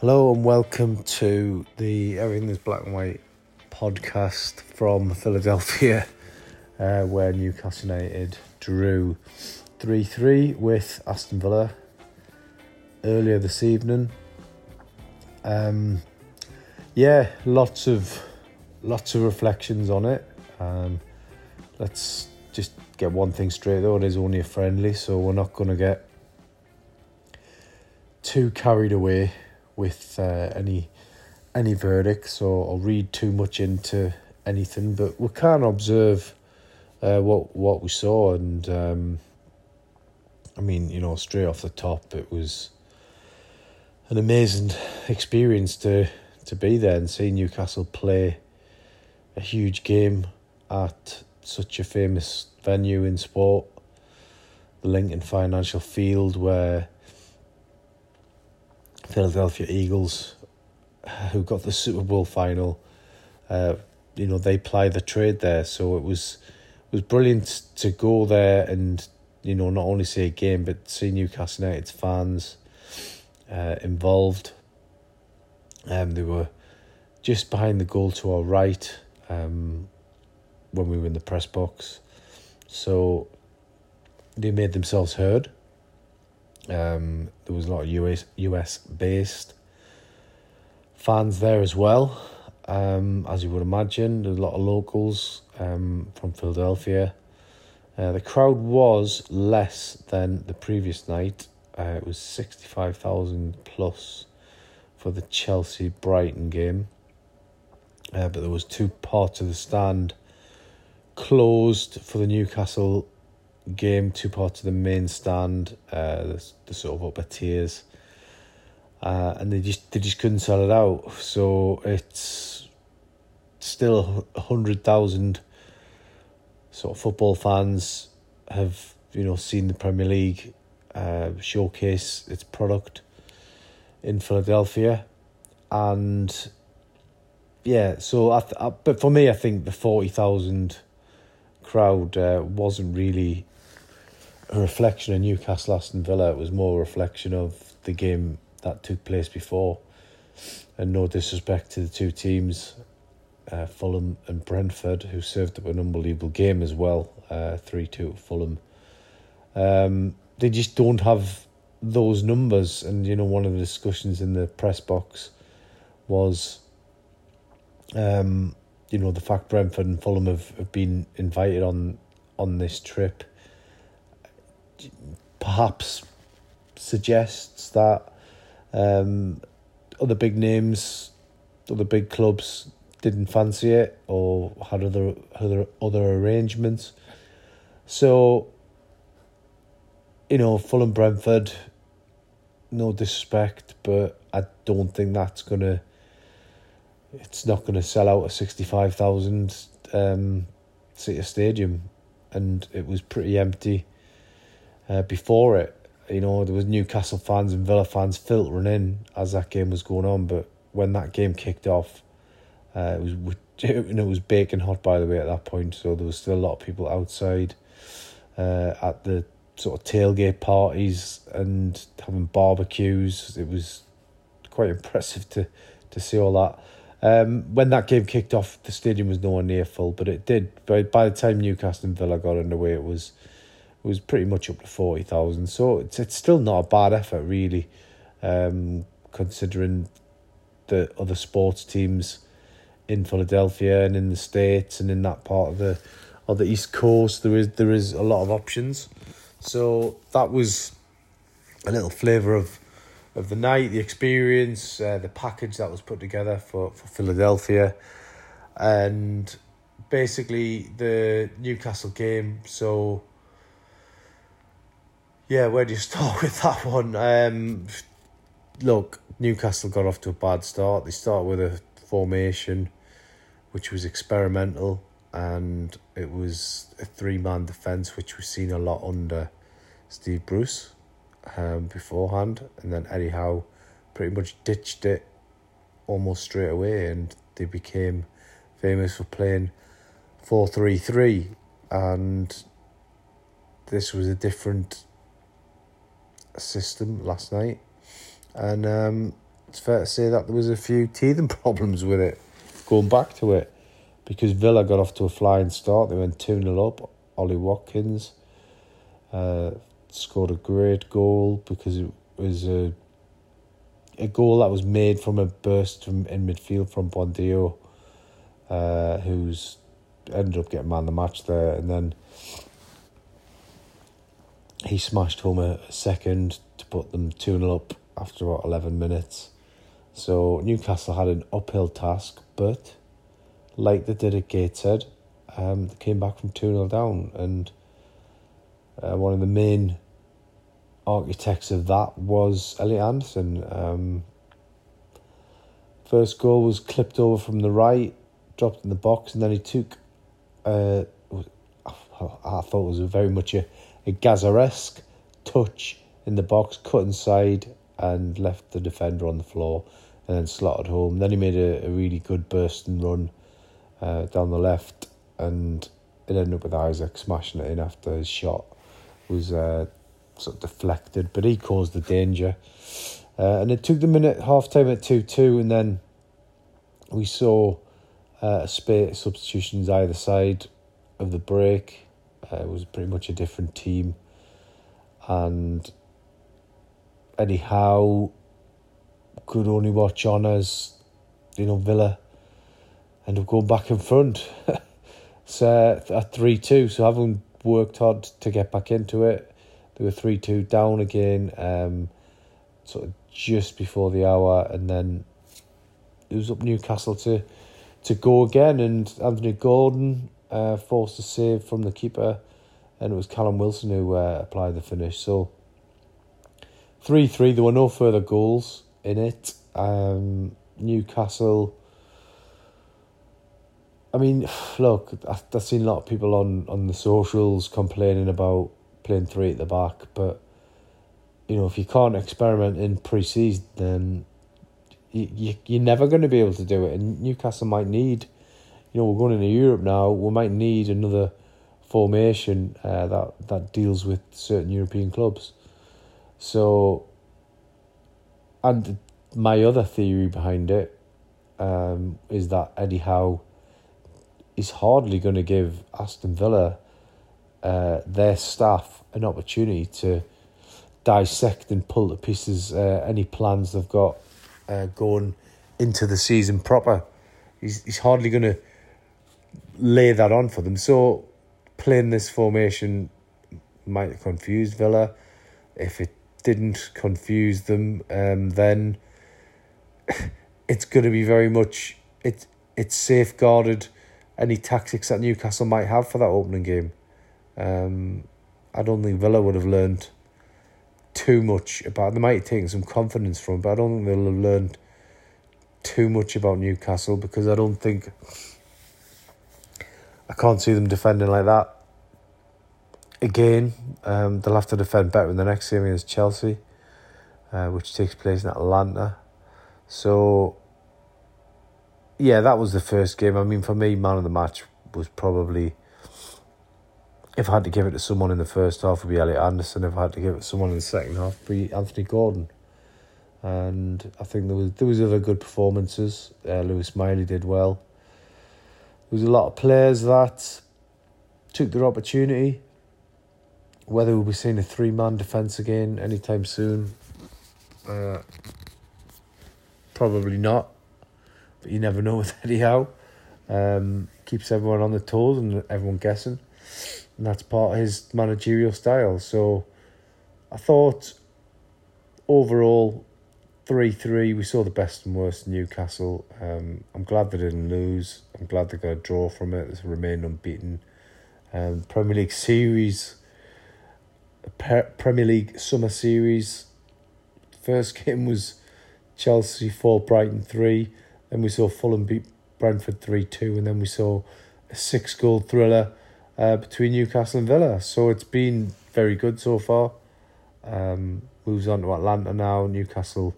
Hello and welcome to the Everything is Black and White podcast from Philadelphia, uh, where Newcastle United drew 3 3 with Aston Villa earlier this evening. Um, yeah, lots of lots of reflections on it. Um, let's just get one thing straight though, it is only a friendly, so we're not going to get too carried away with uh, any any verdicts or, or read too much into anything, but we can observe uh, what what we saw, and um, I mean, you know, straight off the top, it was an amazing experience to to be there and see Newcastle play a huge game at such a famous venue in sport, the Lincoln Financial Field, where Philadelphia Eagles, who got the Super Bowl final, uh, you know, they ply the trade there. So it was it was brilliant to go there and you know not only see a game but see Newcastle United's fans uh, involved. Um, they were just behind the goal to our right um, when we were in the press box, so they made themselves heard. Um, there was a lot of US US based fans there as well, um, as you would imagine. There's a lot of locals um, from Philadelphia. Uh, the crowd was less than the previous night. Uh, it was sixty five thousand plus for the Chelsea Brighton game. Uh, but there was two parts of the stand closed for the Newcastle game, two parts of the main stand, uh, the, the sort of upper tiers, uh, and they just they just couldn't sell it out. So it's still hundred thousand sort of football fans have you know seen the Premier League uh, showcase its product in Philadelphia, and yeah, so I, th- I but for me, I think the forty thousand crowd uh, wasn't really a reflection of Newcastle Aston Villa. It was more a reflection of the game that took place before. And no disrespect to the two teams, uh, Fulham and Brentford, who served up an unbelievable game as well, uh, 3 2 Fulham. Um, they just don't have those numbers. And, you know, one of the discussions in the press box was, um, you know, the fact Brentford and Fulham have, have been invited on on this trip perhaps suggests that um, other big names, other big clubs didn't fancy it or had other other other arrangements. So, you know, Fulham Brentford, no disrespect, but I don't think that's gonna. It's not gonna sell out a sixty five thousand um, City Stadium, and it was pretty empty uh, before it. You know, there was Newcastle fans and Villa fans filtering in as that game was going on. But when that game kicked off, uh, it was know, it was baking hot by the way at that point. So there was still a lot of people outside uh, at the sort of tailgate parties and having barbecues. It was quite impressive to to see all that. Um, when that game kicked off, the stadium was nowhere near full, but it did. By by the time Newcastle and Villa got underway, it was was pretty much up to forty thousand. So it's it's still not a bad effort, really, um, considering the other sports teams in Philadelphia and in the states and in that part of the of the East Coast. There is there is a lot of options, so that was a little flavour of of the night, the experience, uh, the package that was put together for for Philadelphia, and basically the Newcastle game. So yeah, where do you start with that one? Um, look, Newcastle got off to a bad start. They start with a formation which was experimental and it was a three man defence, which we've seen a lot under Steve Bruce um, beforehand. And then Eddie Howe pretty much ditched it almost straight away and they became famous for playing 4 3 3. And this was a different system last night. And um, it's fair to say that there was a few teething problems with it going back to it because Villa got off to a flying start. They went 2 0 up. Ollie Watkins uh, scored a great goal because it was a a goal that was made from a burst from in midfield from Buendia, uh, who's ended up getting man the match there, and then he smashed home a, second to put them 2 0 up after about 11 minutes. So Newcastle had an uphill task, but like they did at Gateshead, um, they came back from 2 0 down. And uh, one of the main architects of that was Elliot Anderson. Um, first goal was clipped over from the right, dropped in the box, and then he took. Uh, I thought it was very much a, a Gazaresque touch in the box, cut inside, and left the defender on the floor, and then slotted home. Then he made a, a really good burst and run uh, down the left, and it ended up with Isak smashing it in after his shot was uh, sort of deflected, but he caused the danger. Uh, and it took the minute half time at 2 2, and then we saw uh, spate substitutions either side of the break. Uh, it was pretty much a different team. And Howe could only watch on as, you know, Villa end up going back in front. so at 3 2, so having worked hard to get back into it, they were 3 2 down again, um, sort of just before the hour, and then it was up Newcastle to to go again, and Anthony Gordon uh, forced a save from the keeper, and it was Callum Wilson who uh, applied the finish. So 3 3, there were no further goals in it. Um, Newcastle I mean, look, I've seen a lot of people on, on the socials complaining about playing three at the back, but you know, if you can't experiment in pre-season, then you, you you're never going to be able to do it. And Newcastle might need, you know, we're going into Europe now. We might need another formation uh, that that deals with certain European clubs. So, and my other theory behind it um, is that Eddie Howe is hardly going to give Aston Villa uh, their staff an opportunity to dissect and pull to pieces uh, any plans they've got uh, going into the season proper. He's he's hardly going to lay that on for them. So playing this formation might confuse Villa. If it didn't confuse them, um, then it's going to be very much it it's safeguarded any tactics that Newcastle might have for that opening game. Um, I don't think Villa would have learned too much about. They might have taken some confidence from, but I don't think they'll have learned too much about Newcastle because I don't think can't see them defending like that. Again, um, they'll have to defend better in the next game against Chelsea, uh, which takes place in Atlanta. So yeah, that was the first game. I mean, for me, man of the match was probably. If I had to give it to someone in the first half, it would be Elliot Anderson. If I had to give it to someone in the second half, it would be Anthony Gordon. And I think there was there was other good performances. Uh, Lewis Miley did well. There was a lot of players that took their opportunity. Whether we'll be seeing a three man defence again anytime soon, uh, probably not but you never know with Eddie Howe. Um, keeps everyone on the toes and everyone guessing, and that's part of his managerial style. So, I thought overall, three three. We saw the best and worst Newcastle. Um, I'm glad they didn't lose. I'm glad they got a draw from it. They remained unbeaten. Um, Premier League series, Premier League summer series. First game was Chelsea four, Brighton three. Then we saw Fulham beat Brentford 3 2, and then we saw a six goal thriller uh, between Newcastle and Villa. So it's been very good so far. Um, moves on to Atlanta now. Newcastle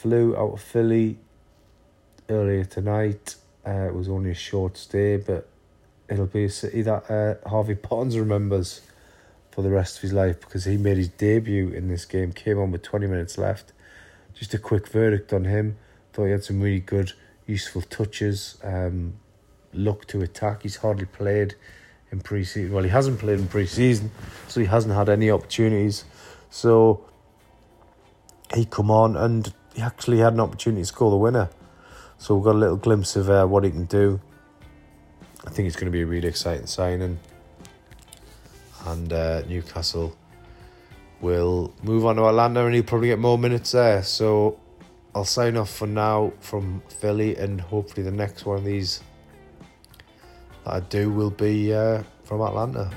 flew out of Philly earlier tonight. Uh, it was only a short stay, but it'll be a city that uh, Harvey Barnes remembers for the rest of his life because he made his debut in this game, came on with 20 minutes left. Just a quick verdict on him. Thought he had some really good useful touches, um, look to attack. He's hardly played in pre-season. Well, he hasn't played in pre-season, so he hasn't had any opportunities. So he come on and he actually had an opportunity to score the winner. So we've got a little glimpse of uh, what he can do. I think it's going to be a really exciting signing. And uh, Newcastle will move on to Atlanta and he'll probably get more minutes there. So I'll sign off for now from Philly, and hopefully the next one of these that I do will be uh, from Atlanta.